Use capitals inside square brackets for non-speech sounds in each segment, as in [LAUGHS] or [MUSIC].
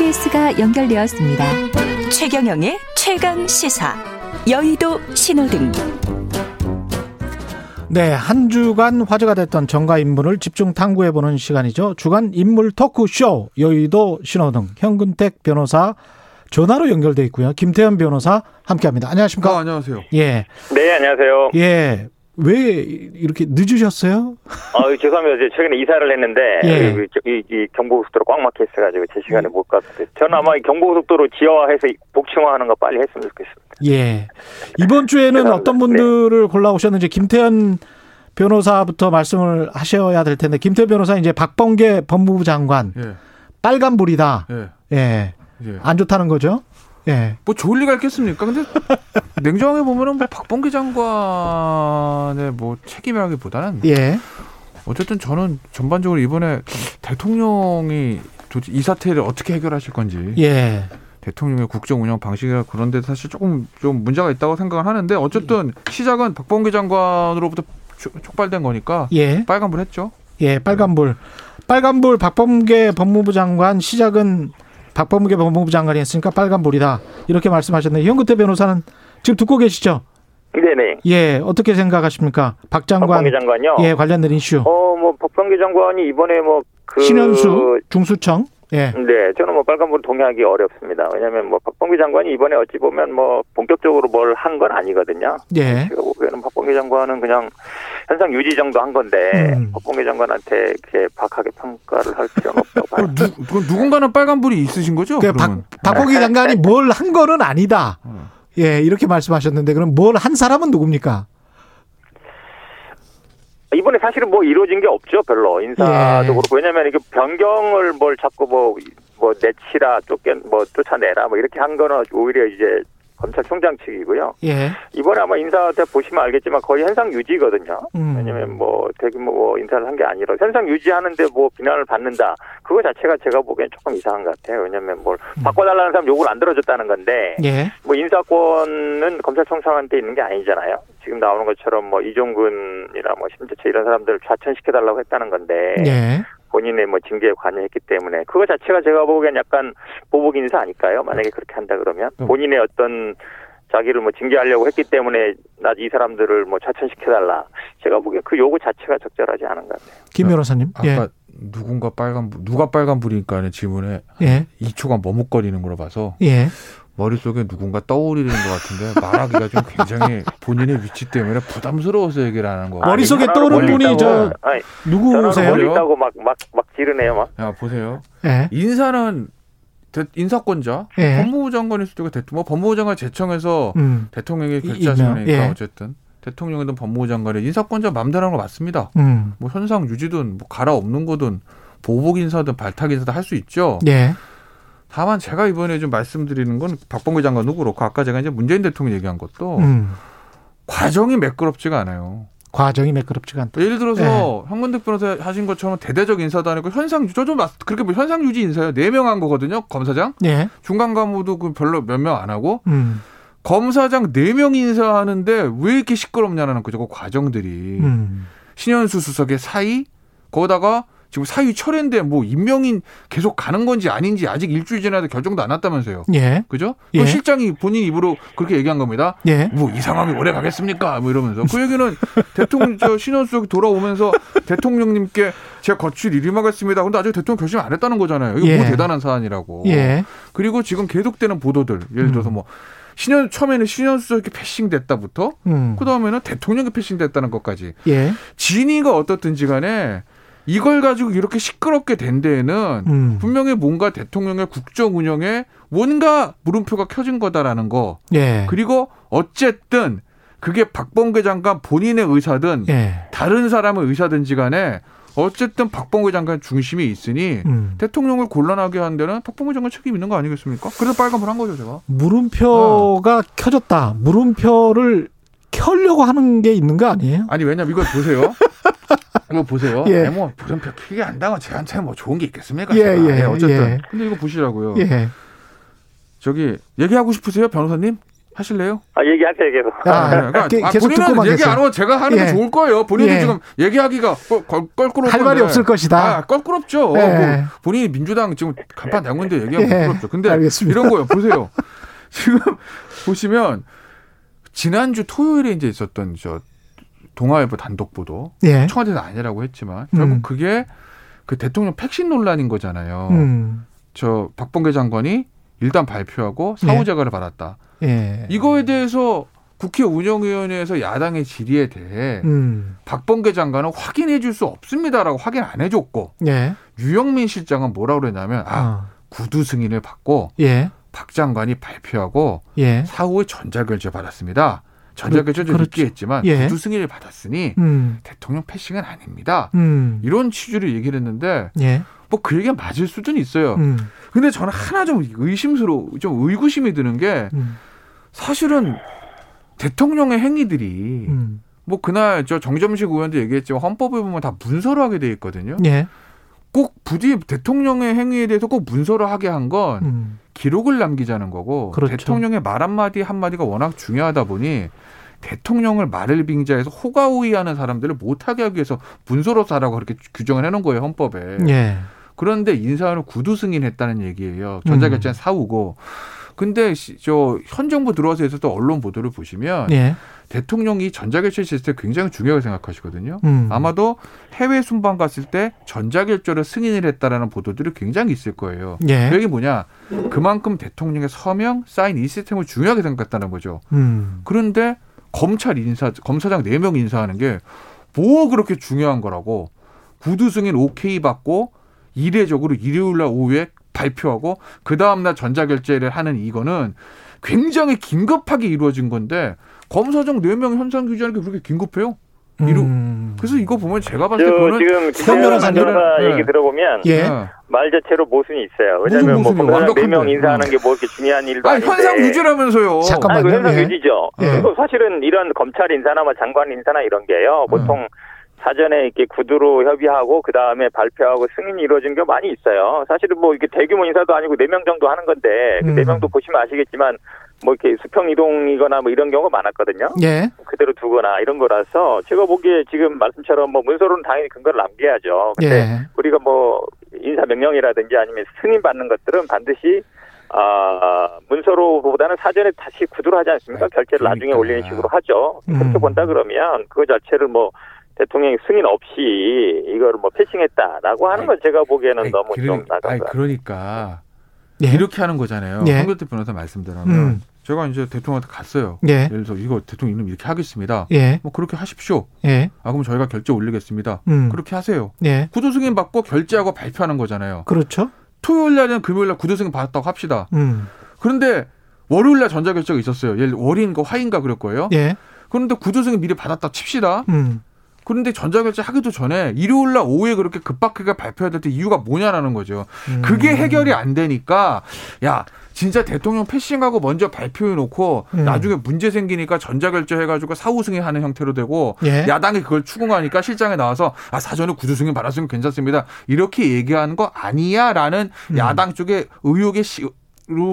케이스가 연결되었습니다. 최경영의 최강 시사. 여의도 신호등. 네, 한 주간 화제가 됐던 정가 인물을 집중 탐구해 보는 시간이죠. 주간 인물 토크쇼 여의도 신호등 현근택 변호사 전화로 연결돼 있고요. 김태현 변호사 함께합니다. 안녕하십니까? 아, 안녕하세요. 예, 네, 안녕하세요. 예. 왜 이렇게 늦으셨어요? 아, 죄송합니다. 이제 최근에 이사를 했는데 예. 이, 이, 이 경부고속도로 꽉 막혀 있어가지고 제 시간에 못 갔어요. 저는 아마 이 경부고속도로 지하화해서 이 복층화하는 거 빨리 했으면 좋겠습니다. 예. 이번 주에는 죄송합니다. 어떤 분들을 골라오셨는지 김태현 변호사부터 말씀을 하셔야 될 텐데 김태현 변호사 이제 박범계 법무부 장관 예, 빨간불이다. 예, 예. 예. 안 좋다는 거죠? 예. 뭐 좋을 리가 있겠습니까? 근데 [LAUGHS] 냉정하게 보면은 뭐 박범계 장관의 뭐 책임이라기보다는 예. 어쨌든 저는 전반적으로 이번에 대통령이 도대체 이 사태를 어떻게 해결하실 건지 예. 대통령의 국정 운영 방식이라 그런데 사실 조금 좀 문제가 있다고 생각을 하는데 어쨌든 시작은 박범계 장관으로부터 촉- 촉발된 거니까 예. 빨간불 했죠. 예, 빨간불. 빨간불 박범계 법무부 장관 시작은 박범계 법무부 장관이 했으니까 빨간불이다. 이렇게 말씀하셨는데 현근태 변호사는 지금 듣고 계시죠? 네네. 예, 어떻게 생각하십니까? 박 장관 박범계 장관요. 예, 관련된 이슈. 어, 뭐 박범계 장관이 이번에 뭐 그 신현수 중수청. 예. 네, 저는 뭐 빨간불 동의하기 어렵습니다. 왜냐하면 뭐 박범계 장관이 이번에 어찌 보면 뭐 본격적으로 뭘 한 건 아니거든요. 예. 제가 보기에는 박범계 장관은 그냥 현상 유지 정도 한 건데 음. 박범계 장관한테 이렇게 박하게 평가를 할 필요는 없다고 봐요. 그럼 누, 누군가는 빨간불이 있으신 거죠? 그 박, 그러면 박범계 장관이 뭘 한 거는 아니다. 어. 예, 이렇게 말씀하셨는데 그럼 뭘 한 사람은 누굽니까? 이번에 사실은 뭐 이루어진 게 없죠, 별로 인사도 예. 그렇고 왜냐하면 이게 변경을 뭘 자꾸 뭐 뭐 내치라 쫓겨 뭐 쫓아내라 뭐 이렇게 한 거는 오히려 이제 검찰총장 측이고요. 예. 이번에 아마 인사 때 보시면 알겠지만 거의 현상 유지거든요. 음. 왜냐면 뭐 대규모 뭐 인사를 한 게 아니라 현상 유지하는데 뭐 비난을 받는다. 그거 자체가 제가 보기엔 조금 이상한 것 같아요. 왜냐면 뭘 바꿔달라는 사람 요구를 안 들어줬다는 건데 예. 뭐 인사권은 검찰총장한테 있는 게 아니잖아요. 지금 나오는 것처럼 뭐 이종근이나 뭐 심재철 이런 사람들을 좌천시켜달라고 했다는 건데 예. 본인의 뭐 징계에 관여했기 때문에 그거 자체가 제가 보기엔 약간 보복 인사 아닐까요? 만약에 그렇게 한다 그러면 음. 본인의 어떤 자기를 뭐 징계하려고 했기 때문에 나 이 사람들을 뭐 좌천시켜달라. 제가 보기엔 그 요구 자체가 적절하지 않은 것 같아요. 김 변호사님. 예. 아까 누군가 빨간불 누가 빨간불이니까는 질문에 예. 2초간 머뭇거리는 걸로 봐서 예. 머릿속에 누군가 떠오르는 것 같은데 말하기가 좀 굉장히 본인의 위치 때문에 부담스러워서 얘기를 하는 거. 머릿속에 떠오른 분이 저 아니, 누구세요? 그래요? 있다고 막 막 막 지르네요, 막. 야 보세요. 예. 인사는 대- 인사권자 예. 법무부 장관일 수도 있고 대통령 뭐 법무부 장관 제청해서 음. 대통령이 이- 결재하시니까 예. 어쨌든 대통령이든 법무부 장관의 인사권자 맘대로 하는 거 맞습니다. 음. 뭐 현상 유지든 뭐 갈아엎는 거든 보복 인사든 발탁 인사든 할 수 있죠. 예. 다만 제가 이번에 좀 말씀드리는 건 박범계 장관도 그렇고 아까 제가 이제 문재인 대통령 얘기한 것도 음. 과정이 매끄럽지가 않아요. 과정이 매끄럽지가 않다. 예를 들어서 현근택 변호사 하신 것처럼 대대적 인사도 아니고 현상 유지 저좀 그렇게 뭐 현상 유지 인사요. 네 명 한 거거든요. 검사장 예. 중간 간부도 그 별로 몇 명 안 하고 음. 검사장 네 명 인사하는데 왜 이렇게 시끄럽냐는 거죠. 그 과정들이 음. 신현수 수석의 사의 거기다가 지금 사의 철회인데 뭐 임명인 계속 가는 건지 아닌지 아직 일주일 지나도 결정도 안 났다면서요. 예. 그죠? 예. 그 실장이 본인 입으로 그렇게 얘기한 겁니다. 예. 뭐 이 상황이 오래 가겠습니까? 뭐 이러면서 그 얘기는 [LAUGHS] 대통령 저 신원수석이 돌아오면서 대통령님께 제가 거칠 일임하겠습니다. 근데 아직 대통령 결심 안 했다는 거잖아요. 이거 예. 뭐 대단한 사안이라고. 예. 그리고 지금 계속되는 보도들 예를 들어서 음. 뭐 신현 처음에는 신현수석이 패싱됐다부터 음. 그 다음에는 대통령이 패싱됐다는 것까지 예. 진위가 어떻든지 간에 이걸 가지고 이렇게 시끄럽게 된 데에는 음. 분명히 뭔가 대통령의 국정 운영에 뭔가 물음표가 켜진 거다라는 거. 예. 그리고 어쨌든 그게 박범계 장관 본인의 의사든 예. 다른 사람의 의사든지 간에 어쨌든 박범계 장관 중심이 있으니 음. 대통령을 곤란하게 한 데는 박범계 장관 책임 있는 거 아니겠습니까? 그래서 빨간불 한 거죠, 제가. 물음표가 어. 켜졌다. 물음표를 켜려고 하는 게 있는 거 아니에요? 아니 왜냐면 이걸 보세요. 이거 보세요. 예. 예. 뭐 물음표 크게 안다고 저한테 뭐 좋은 게 있겠습니까? 예, 제가. 예, 어쨌든. 예. 근데 이거 보시라고요. 예. 저기 얘기하고 싶으세요, 변호사님? 하실래요? 아, 얘기하세요, 계속. 아, 네, 그러니까 게- 아, 계속 본인은 얘기 계세요. 안 하고 제가 하는 게 예. 좋을 거예요. 본인은 예. 지금 얘기하기가 껄- 껄- 껄끄럽고 할 말이 없을 것이다. 아, 껄끄럽죠. 예. 뭐 본인이 민주당 지금 간판 당근데 얘기하면 예. 껄끄럽죠. 근데 알겠습니다. 이런 거요. 보세요. [LAUGHS] 지금 보시면 지난주 토요일에 이제 있었던 저 동아일보 단독 보도 예. 청와대는 아니라고 했지만 결국 음. 그게 그 대통령 팩신 논란인 거잖아요. 음. 저 박범계 장관이 일단 발표하고 사후제거를 받았다. 예. 이거에 대해서 국회 운영위원회에서 야당의 질의에 대해 음. 박범계 장관은 확인해 줄 수 없습니다라고 확인 안 해줬고 예. 유영민 실장은 뭐라고 그랬냐면 아 어. 구두 승인을 받고 예. 박 장관이 발표하고 예. 사후에 전자결제 받았습니다. 전자결제 좀 그렇죠. 늦게 했지만 예. 구두 승인을 받았으니 음. 대통령 패싱은 아닙니다. 음. 이런 취지로 얘기를 했는데 예. 뭐그 얘기가 맞을 수는 있어요. 음. 근데 저는 하나 좀 의심스러워, 좀 의구심이 드는 게 음. 사실은 대통령의 행위들이 음. 뭐 그날 저 정점식 의원도 얘기했지만 헌법에 보면 다 문서로 하게 돼 있거든요. 예. 꼭 부디 대통령의 행위에 대해서 꼭 문서로 하게 한건 음. 기록을 남기자는 거고 그렇죠. 대통령의 말 한마디 한마디가 워낙 중요하다 보니 대통령을 말을 빙자해서 호가호위하는 사람들을 못하게 하기 위해서 문서로 사라고 그렇게 규정을 해놓은 거예요 헌법에. 예. 그런데 인사를 구두 승인했다는 얘기예요. 전자결제는 사후고. 근데 시- 저현 정부 들어와서 또 언론 보도를 보시면 예. 대통령이 전자결제 시스템 굉장히 중요하게 생각하시거든요. 음. 아마도 해외 순방 갔을 때 전자결제로 승인을 했다라는 보도들이 굉장히 있을 거예요. 예. 여기 뭐냐? 그만큼 대통령의 서명, 사인 이 시스템을 중요하게 생각했다는 거죠. 음. 그런데 검찰 인사, 검사장 네 명 인사하는 게 뭐 그렇게 중요한 거라고 구두 승인 오케이 받고 이례적으로 일요일 날 오후에 발표하고 그 다음날 전자결제를 하는 이거는 굉장히 긴급하게 이루어진 건데 검사장 네 명 현상 규제하는 게 그렇게 긴급해요? 이루- 음. 그래서 이거 보면 제가 봤을 저때 그거는 지금. 변호사 네. 얘기 들어보면 예. 네. 말 자체로 모순이 있어요. 왜냐하면 뭐 검사장. 네명 인사하는 게 뭐 이렇게 중요한 일도 아니 아닌데. 현상 유지라면서요. 잠깐만. 아니, 그 현상 예. 유지죠. 예. 사실은 이런 검찰 인사나 뭐 장관 인사나 이런 게요. 음. 보통 사전에 이렇게 구두로 협의하고 그 다음에 발표하고 승인이 이루어진 게 많이 있어요. 사실은 뭐 이게 대규모 인사도 아니고 네 명 정도 하는 건데 그 음. 네 명도 보시면 아시겠지만 뭐 이렇게 수평 이동이거나 뭐 이런 경우가 많았거든요. 예. 그대로 두거나 이런 거라서 제가 보기에 지금 말씀처럼 뭐 문서로는 당연히 근거를 남겨야죠. 근데 예. 우리가 뭐 인사 명령이라든지 아니면 승인 받는 것들은 반드시 아 문서로보다는 사전에 다시 구두로 하지 않습니까? 결제를 나중에 그러니까. 올리는 식으로 하죠. 음. 그렇게 본다 그러면 그거 자체를 뭐 대통령이 승인 없이 이거를 뭐 패싱했다라고 하는 건 제가 보기에는 아니, 너무 그러니- 좀 나간. 그러니까 예. 이렇게 하는 거잖아요. 예. 황교태 변호사 말씀대로는 음. 제가 이제 대통령한테 갔어요. 예. 예를 들어서 이거 대통령 이름 이렇게 하겠습니다. 예. 뭐 그렇게 하십시오. 예. 아 그럼 저희가 결제 올리겠습니다. 음. 그렇게 하세요. 예. 구두 승인 받고 결제하고 발표하는 거잖아요. 그렇죠. 토요일 날은 금요일 날 구두 승인 받았다고 합시다. 음. 그런데 월요일 날 전자결제가 있었어요. 예를 월인가 화인가 그럴 거예요. 예. 그런데 구두 승인 미리 받았다 칩시다. 음. 그런데 전자결제 하기도 전에 일요일 날 오후에 그렇게 급박하게 발표해야 될 때 이유가 뭐냐라는 거죠. 음. 그게 해결이 안 되니까 야 진짜 대통령 패싱하고 먼저 발표해 놓고 음. 나중에 문제 생기니까 전자결제 해가지고 사후승인 하는 형태로 되고 예. 야당이 그걸 추궁하니까 실장에 나와서 아 사전에 구두승인 받았으면 괜찮습니다 이렇게 얘기하는 거 아니야라는 음. 야당 쪽의 의혹의 시,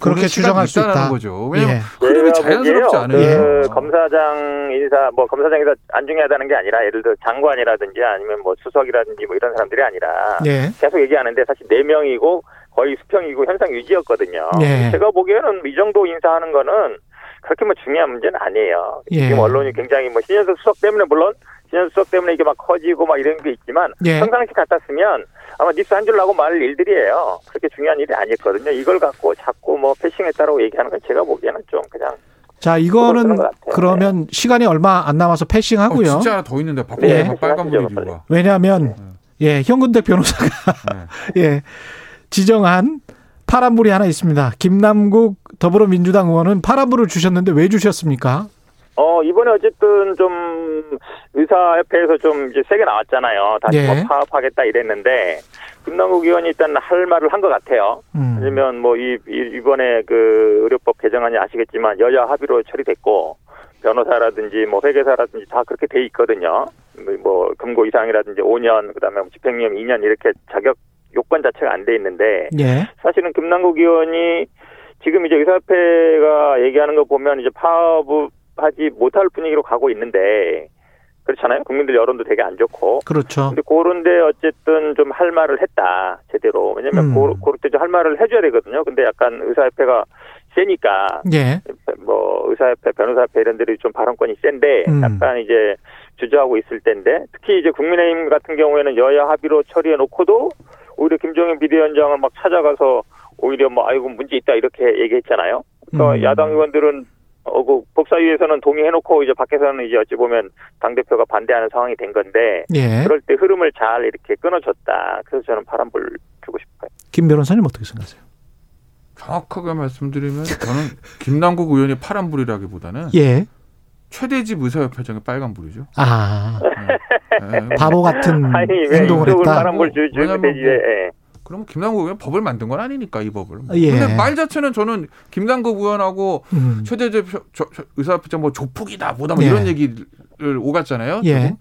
그렇게 주장할 수 있다는 있다. 거죠. 왜냐면 예. 흐름이 자연스럽지 않아요. 예. 그 검사장 인사 뭐 검사장 인사 안 중요하다는 게 아니라 예를 들어 장관이라든지 아니면 뭐 수석이라든지 뭐 이런 사람들이 아니라 예. 계속 얘기하는데 사실 네 명이고 거의 수평이고 현상 유지였거든요. 예. 제가 보기에는 이 정도 인사하는 거는 그렇게 뭐 중요한 문제는 아니에요. 예. 지금 언론이 굉장히 뭐 신현석 수석 때문에 물론 신현석 수석 때문에 이게 막 커지고 막 이런 게 있지만 예. 평상시 같았으면 아마 뉴스 한 줄 나고 말 일들이에요. 그렇게 중요한 일이 아니었거든요. 이걸 갖고 자꾸 뭐 패싱했다라고 얘기하는 건 제가 보기에는 좀 그냥 자, 이거는. 그러면 시간이 얼마 안 남아서 어, 패싱하고요. 진짜 하나 더 있는데 네, 박범계 빨간불 하시죠, 이유가. 왜냐하면 예, 현근택 변호사가 네. [LAUGHS] 예, 지정한 파란불이 하나 있습니다. 김남국 더불어민주당 의원은 파란불을 주셨는데 왜 주셨습니까? 어, 이번에 어쨌든 좀 의사협회에서 좀 이제 세게 나왔잖아요. 다시 예. 뭐 파업하겠다 이랬는데 김남국 의원이 일단 할 말을 한 것 같아요. 음. 왜냐면 뭐 이, 이- 이번에 그 의료법 개정안이 아시겠지만 여야 합의로 처리됐고 변호사라든지 뭐 회계사라든지 다 그렇게 돼 있거든요. 뭐, 뭐 금고 이상이라든지 5년 그다음에 뭐 집행유예 2년 이렇게 자격 요건 자체가 안 돼 있는데 예. 사실은 김남국 의원이 지금 이제 의사협회가 얘기하는 거 보면 이제 파업 하지 못할 분위기로 가고 있는데 그렇잖아요. 국민들 여론도 되게 안 좋고. 그렇죠. 근데 그런데 어쨌든 좀 할 말을 했다 제대로. 왜냐면 음. 고, 그럴 때 좀 할 말을 해줘야 되거든요. 근데 약간 의사협회가 세니까 예. 뭐 의사협회, 변호사협회 이런 데들이 좀 발언권이 센데 음. 약간 이제 주저하고 있을 때인데 특히 이제 국민의힘 같은 경우에는 여야 합의로 처리해 놓고도 오히려 김종인 비대위원장을 막 찾아가서 오히려 뭐 아이고 문제 있다 이렇게 얘기했잖아요. 그러니까 음. 야당 의원들은 어, 그 법사위에서는 동의해놓고 이제 밖에서는 이제 어찌 보면 당 대표가 반대하는 상황이 된 건데 예. 그럴 때 흐름을 잘 이렇게 끊어줬다. 그래서 저는 파란불 주고 싶어요. 김 변호사님 어떻게 생각하세요? 정확하게 말씀드리면 저는 [LAUGHS] 김남국 의원이 파란불이라기보다는 예. 최대집 의사협회장의 빨간불이죠. 아, 예, 예. 바보 같은 [LAUGHS] 아니 왜 행동을 했다. 파란불 주, 주면 그럼 김남국 의원 법을 만든 건 아니니까 이 법을. 뭐. 예. 근데 말 자체는 저는 김남국 의원하고 음. 저- 의사협회장 뭐 조폭이다 뭐다 뭐 예. 이런 얘기를 오갔잖아요. 예.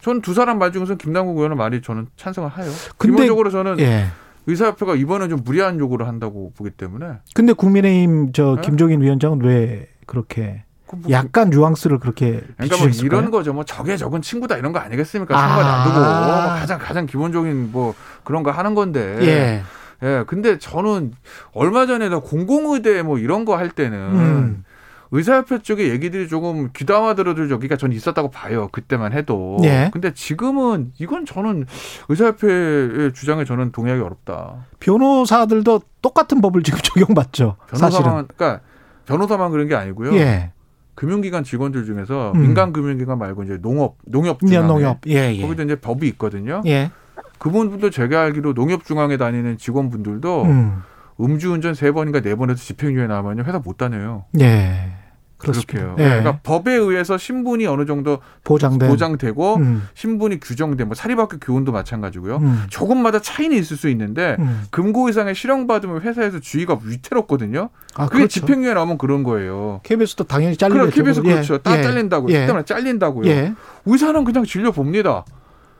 전두 사람 말 중에서 김남국 의원의 말이 저는 찬성을 해요. 근데- 기본적으로 저는 예. 의사협회가 이번에 좀 무리한 요구를 한다고 보기 때문에 근데 국민의힘 저 예? 김종인 위원장은 왜 그렇게 그 뭐- 약간 뉘앙스를 그렇게 그러니까 뭐? 이런 거죠. 뭐 적의 적은 친구다 이런 거 아니겠습니까? 아. 상관 안 두고 뭐 가장 가장 기본적인 뭐 그런 거 하는 건데. 예. 예, 근데 저는 얼마 전에도 공공의대 뭐 이런 거 할 때는 음. 의사협회 쪽의 얘기들이 조금 귀담아 들어줄 여기가 전 있었다고 봐요. 그때만 해도. 예. 근데 지금은 이건 저는 의사협회의 주장에 저는 동의하기 어렵다. 변호사들도 똑같은 법을 지금 [LAUGHS] 적용받죠. 사실은. 변호사만, 그러니까 변호사만 그런 게 아니고요. 예. 금융기관 직원들 중에서 음. 민간 금융기관 말고 이제 농업, 농업 예, 중앙에 농협. 예, 예. 거기도 이제 법이 있거든요. 예. 그분들도 제가 알기로 농협 중앙에 다니는 직원분들도 음. 음주운전 세 번인가 네 번에서 집행유예 나오면 회사 못 다녀요. 예. 그렇습니다. 예. 그러니까 법에 의해서 신분이 어느 정도 보장된. 보장되고 음. 신분이 규정된 뭐 사립학교 교원도 마찬가지고요. 음. 조금마다 차이는 있을 수 있는데 음. 금고 이상의 실형받으면 회사에서 주의가 위태롭거든요. 아, 그게 그렇죠. 집행유예 나오면 그런 거예요. KBS도 당연히 그럼 잘리겠죠. KBS 예. 그렇죠. 다 예. 잘린다고요. 예. 그다음에 잘린다고요. 예. 의사는 그냥 진료 봅니다.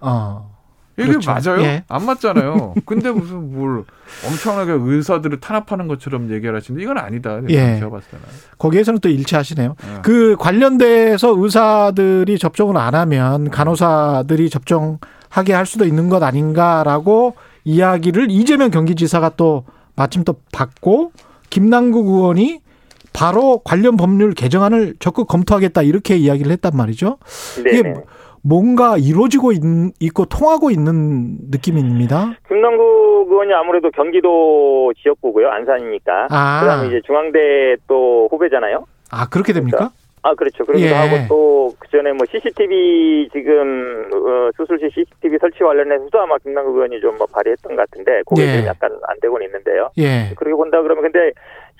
어. 이게 그렇죠. 맞아요? 예. 안 맞잖아요. 근데 무슨 뭘 엄청나게 의사들을 탄압하는 것처럼 얘기를 하시는데 이건 아니다. 예. 제가 봤을 때는. 거기에서는 또 일치하시네요. 예. 그 관련돼서 의사들이 접종을 안 하면 간호사들이 접종하게 할 수도 있는 것 아닌가라고 이야기를 이재명 경기지사가 또 마침 또 받고 김남국 의원이 바로 관련 법률 개정안을 적극 검토하겠다 이렇게 이야기를 했단 말이죠. 이게 네. 뭔가 이루어지고 있, 있고 통하고 있는 느낌입니다. 김남국 의원이 아무래도 경기도 지역구고요. 안산이니까. 아. 그다음에 이제 중앙대 또 후배잖아요. 아 그렇게 됩니까? 아 그렇죠. 그러기도 예. 하고 또 그전에 뭐 CCTV 지금 어, 수술실 CCTV 설치 관련해서도 아마 김남국 의원이 좀 뭐 발의했던 것 같은데 그게 예. 약간 안 되고는 있는데요. 예. 그렇게 본다 그러면 근데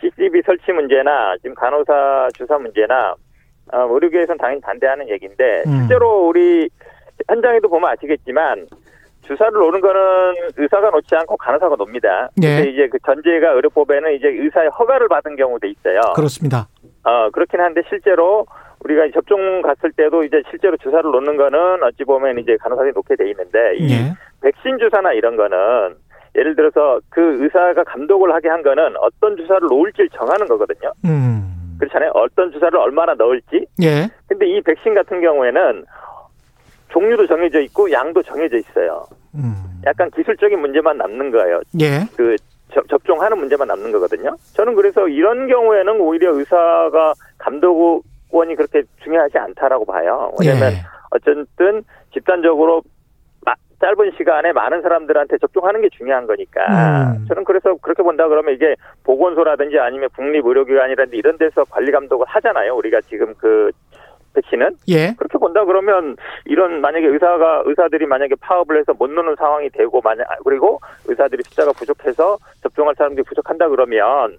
CCTV 설치 문제나 지금 간호사 주사 문제나 어, 의료계에서는 당연히 반대하는 얘기인데 음. 실제로 우리 현장에도 보면 아시겠지만 주사를 놓는 거는 의사가 놓지 않고 간호사가 놉니다. 예. 근데 이제 그 전제가 의료법에는 이제 의사의 허가를 받은 경우도 있어요. 그렇습니다. 어, 그렇긴 한데 실제로 우리가 접종 갔을 때도 이제 실제로 주사를 놓는 거는 어찌 보면 이제 간호사들이 놓게 돼 있는데 이 예. 백신 주사나 이런 거는 예를 들어서 그 의사가 감독을 하게 한 거는 어떤 주사를 놓을지 정하는 거거든요. 음. 그렇잖아요. 어떤 주사를 얼마나 넣을지. 예. 근데 이 백신 같은 경우에는 종류도 정해져 있고 양도 정해져 있어요. 음. 약간 기술적인 문제만 남는 거예요. 예. 그 접- 접종하는 문제만 남는 거거든요. 저는 그래서 이런 경우에는 오히려 의사가 감독원이 그렇게 중요하지 않다라고 봐요. 왜냐하면 예. 어쨌든 집단적으로 마- 짧은 시간에 많은 사람들한테 접종하는 게 중요한 거니까 음. 저는 그래서 그렇게 본다 그러면 이게 보건소라든지 아니면 국립의료기관이라든지 이런 데서 관리 감독을 하잖아요. 우리가 지금 그 백신은 예. 그렇게 본다 그러면 이런 만약에 의사가 의사들이 만약에 파업을 해서 못 노는 상황이 되고 만약 아, 그리고 의사들이 숫자가 부족해서 접종할 사람들이 부족한다 그러면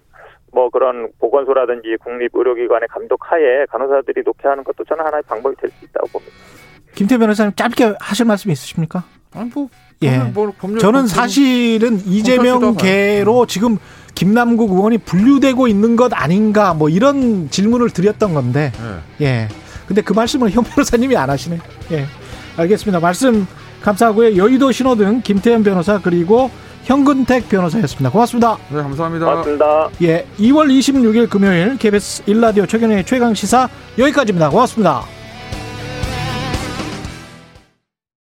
뭐 그런 보건소라든지 국립의료기관의 감독하에 간호사들이 놓게 하는 것도 저는 하나의 방법이 될 수 있다고 봅니다. 김태 변호사님 짧게 하실 말씀 있으십니까? 아니 뭐, 예. 저는 뭐 저는 사실은 이재명 계로 지금 김남국 의원이 분류되고 있는 것 아닌가 뭐 이런 질문을 드렸던 건데 예. 예. 근데 그 말씀을 현 변호사님이 안 하시네. 예. 알겠습니다. 말씀 감사하고요. 여의도 신호등 김태현 변호사 그리고 현근택 변호사였습니다. 고맙습니다. 네, 감사합니다. 고맙습니다. 예, 2월 26일 금요일 KBS 일라디오 최경영의 최강 시사 여기까지입니다. 고맙습니다.